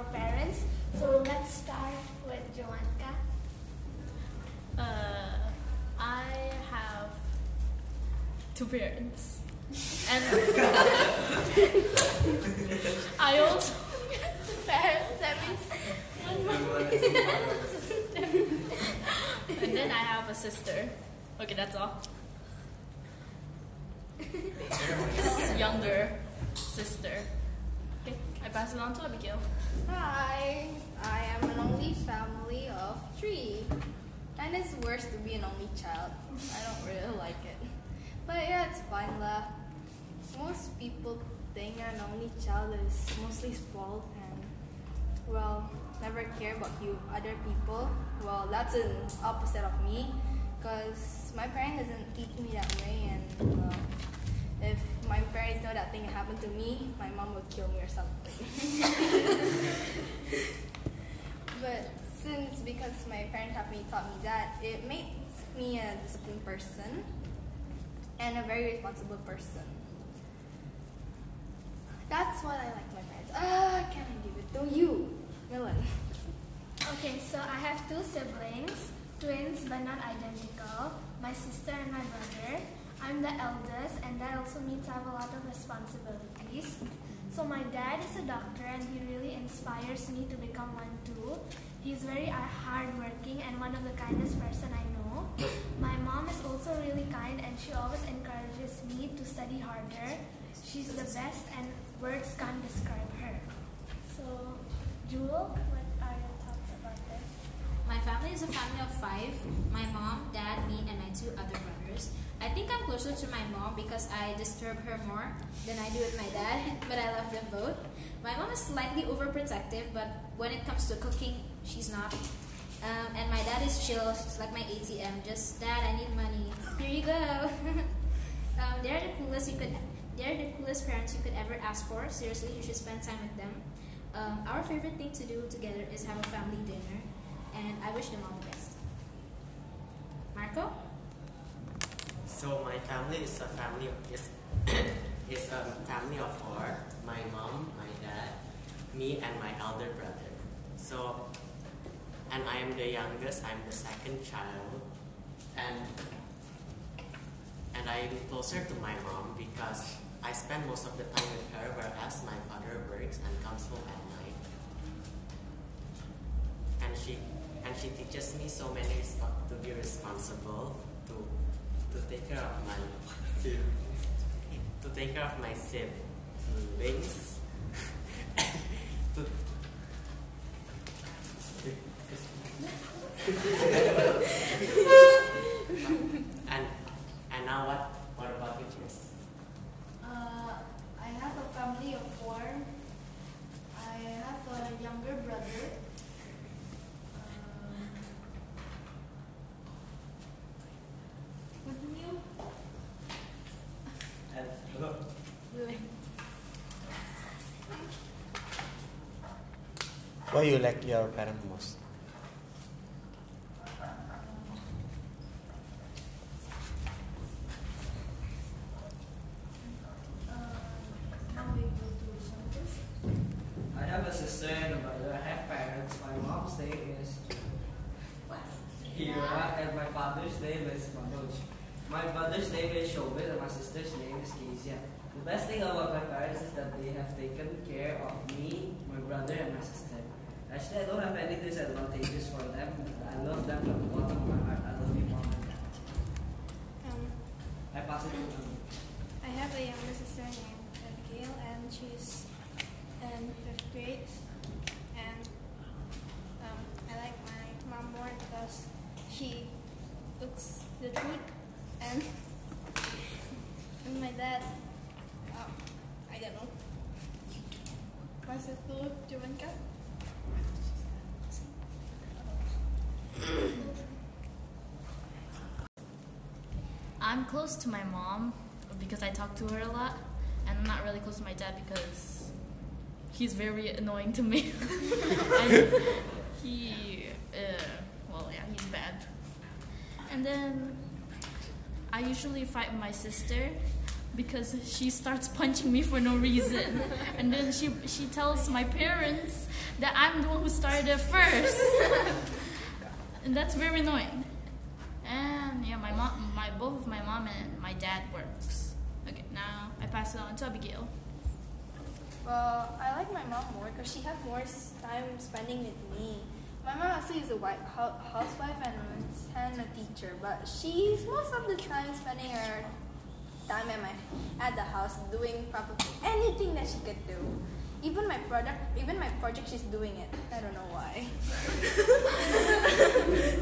our parents. So let's start with Joanka. Uh, I have two parents, and I also two parents. That means and then I have a sister. Okay, that's all. Younger sister. Pass it on to Abigail. Hi. I am an only family of three, and it's worse to be an only child. I don't really like it, but yeah, it's fine lah. Most people think an only child is mostly spoiled and well never care about you other people. Well, that's an opposite of me, cause my parents doesn't teach me that way, and well, if my parents know that thing happened to me, my mom would kill me or something. but since because my parents have me taught me that, it makes me a disciplined person and a very responsible person. That's what I like my parents. Ah, can I give it to you, Milan? Okay, so I have two siblings, twins but not identical, my sister and my brother. I'm the eldest, and that also means I have a lot of responsibilities. So my dad is a doctor, and he really inspires me to become one too. He's very uh, hardworking and one of the kindest person I know. My mom is also really kind, and she always encourages me to study harder. She's the best, and words can't describe her. So, Jewel, what are your thoughts about this? My family is a family of five my mom, dad, me, and my two other brothers. I think I'm closer to my mom because I disturb her more than I do with my dad, but I love them both. My mom is slightly overprotective, but when it comes to cooking, she's not. Um, and my dad is chill, it's like my ATM. Just dad, I need money. Here you go. um, they're the coolest you could. They're the coolest parents you could ever ask for. Seriously, you should spend time with them. Um, our favorite thing to do together is have a family dinner, and I wish them all the best. Marco. So my family is a family of is is a family of four. My mom, my dad, me, and my elder brother. So, and I am the youngest. I'm the second child, and and I'm closer to my mom because I spend most of the time with her, whereas my father works and comes home at night. And she and she teaches me so many to be responsible to to take care of my to take care of my siblings to and and now what what about you? Uh, I have a family of four. I have a younger brother. Um, continue. And Why you like your parent most? I have a sister and a brother. I have parents. My mom's name is Hira and my father's name is Manoj. My brother's name is Shobit and my sister's name is Kezia. The best thing about my parents is that they have taken care of me, my brother, and my sister. Actually, I don't have any disadvantages for them. I love them from the bottom of my heart. I love you, mom. Um, I pass it to you. I have a younger sister named Abigail, and she's in fifth grade. And um, I like my mom more because she looks the truth, and and my dad, um, I don't know. Masa tu cuman kan? I'm close to my mom because I talk to her a lot, and I'm not really close to my dad because he's very annoying to me. and he, uh, well, yeah, he's bad. And then I usually fight my sister because she starts punching me for no reason, and then she she tells my parents that I'm the one who started it first, and that's very annoying. And yeah, my mom, my my mom and my dad works. Okay, now I pass it on to Abigail. Well, I like my mom more because she has more time spending with me. My mom actually is a white housewife and, and a teacher, but she's most of the time spending her time at my at the house doing probably anything that she could do. Even my product, even my project, she's doing it. I don't know why.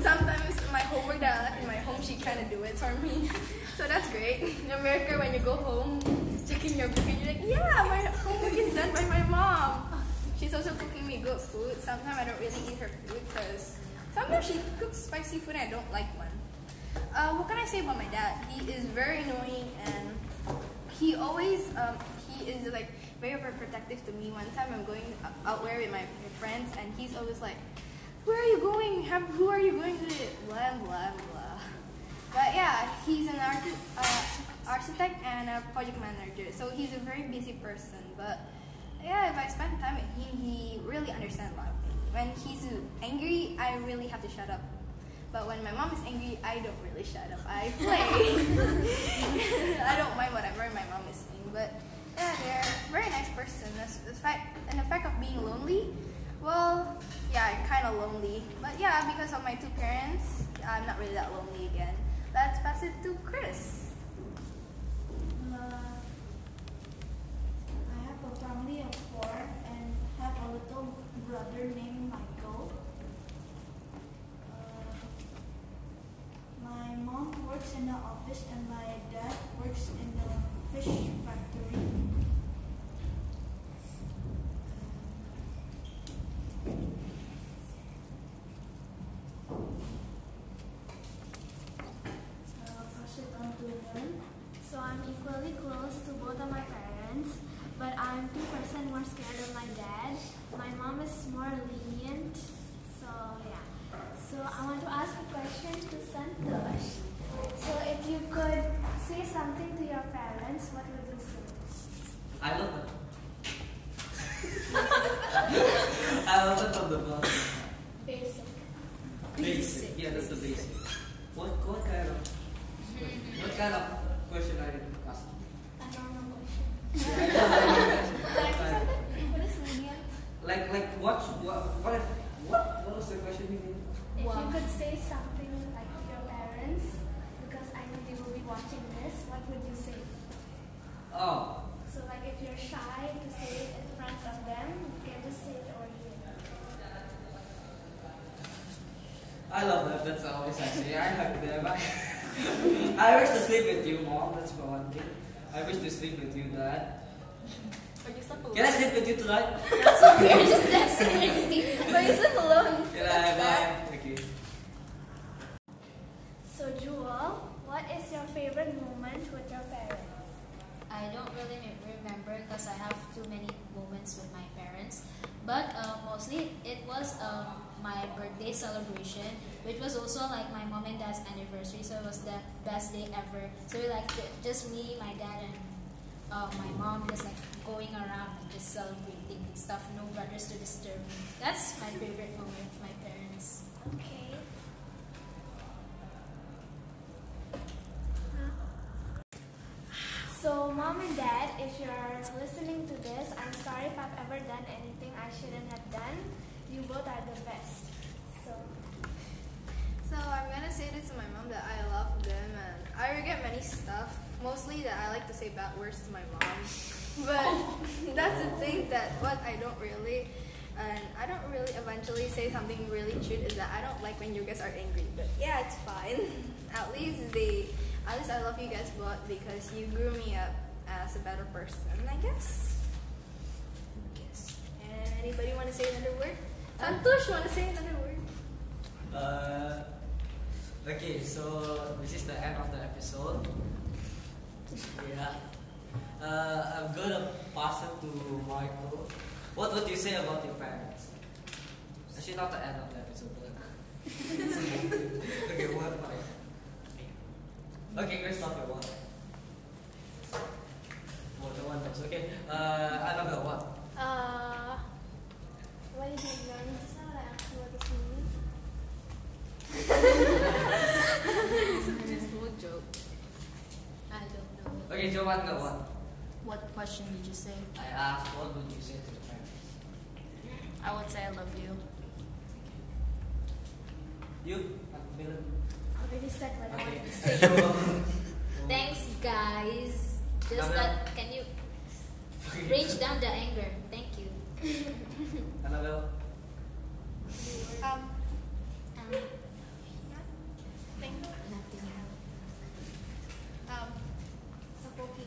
Sometimes my homework that I left in my home, she kind of do it for me. So that's great. In America, when you go home, checking your book, and you're like, yeah, my homework is done by my mom. She's also cooking me good food. Sometimes I don't really eat her food because sometimes she cooks spicy food and I don't like one. Uh, what can I say about my dad? He is very annoying and he always um, he is like very very protective to me. One time I'm going out there with my, friends and he's always like, "Where are you going? Who are you going to?" Blah blah blah. But yeah, he's an uh, architect and a project manager, so he's a very busy person. But yeah, if I spend time with him, he really understands a lot of things. When he's angry, I really have to shut up. But when my mom is angry, I don't really shut up. I play. I don't mind whatever my mom is saying. But yeah, they're a very nice person. The fact, and the fact of being lonely, well, yeah, I'm kind of lonely. But yeah, because of my two parents, I'm not really that lonely again. Let's pass it to Chris. Uh, I have a family of four and have a little brother named Michael. Uh, my mom works in the office and my dad works in the fish factory. Uh, pass it on to them. So I'm close to both of my parents, but I'm 2% more scared of my dad. My mom is more lenient, so yeah. So I want to ask a question to Santosh. So if you could say something to your parents, what would you say? I love them. I love them from the bottom. Basic. Basic. Yeah, that's the basic. What what kind of what kind of question are you asking? A normal question. What is lenient? Like like what what what if, what what was the question you mean? If you could say something like to your parents, because I know they will be watching this, what would you say? Oh, So like if you're shy to say it in front of them, you can just say it over here. I love them. That's always I say. I hug them. I, I wish to sleep with you, mom. That's for one thing. I wish to sleep with you, dad. Or you sleep alone? Can I sleep with you tonight? That's so weird. Just that's so weird. But you sleep alone. Can I? That's bad. Bye. Okay. So Jewel, what is your favorite moment with your parents? I don't really me- remember because I have too many moments with my parents. But uh, mostly it was um, my birthday celebration, which was also like my mom and dad's anniversary. So it was the best day ever. So we like j- just me, my dad, and uh, my mom just like going around and just celebrating and stuff. No brothers to disturb me. That's my favorite moment with my parents. Okay. So, mom and dad, if you're listening to this, I'm sorry if I've ever done anything I shouldn't have done. You both are the best. So, So I'm gonna say this to my mom that I love them and I regret many stuff. Mostly that I like to say bad words to my mom. But that's the thing that what I don't really and I don't really eventually say something really true is that I don't like when you guys are angry. But yeah, it's fine. At least they at least I love you guys both because you grew me up as a better person, I guess. Yes. Anybody wanna say another word? Santosh wanna say another word? Uh, okay, so this is the end of the episode. Yeah. Uh, I'm gonna pass it to Michael. What would you say about your parents? Actually, not the end of the episode, but okay, what, Mike? Okay, Christopher, what? What the one knows. Okay, uh, Annabelle, what? Uh, what did you Okay, Joanne, no, what? What question did you say? I asked, what would you say to your parents? I would say I love you. You, Macmillan. Already said what I Okay. wanted to say. Thanks, guys. Just that, can you range down the anger? Thank you. Annabelle. Um, thank you. nothing. Um, Sapoki.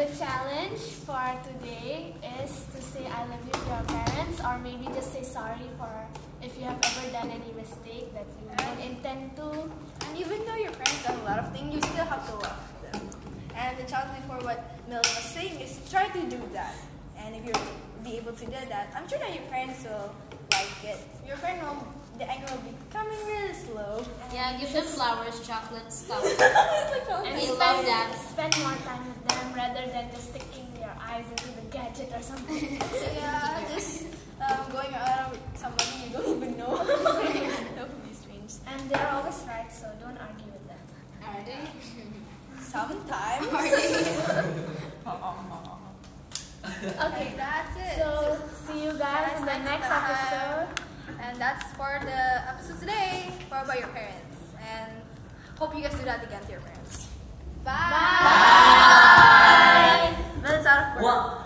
the challenge for today is to say I love you to your parents, or maybe just say sorry for if you have ever done any mistake that you don't intend to. And even though your parents done a lot of things, you still have to love them. And the challenge for what Mel was saying is try to do that. And if you be able to do that, I'm sure that your parents will like it. Your parents will, the anger will be coming really slow. Yeah, give them flowers, chocolate, stuff. It's like, And We spend, love that. spend more time with them rather than just sticking your eyes into the gadget or something. so yeah, just um, going out with somebody you don't even know. that would be strange. and they're always right, so don't argue with them. Are they? Sometimes. Okay, that's it. so see you guys in the next episode. And that's for the episode today. For about your parents. And hope you guys do that again to your parents. Bye. Bye. It's out of. What?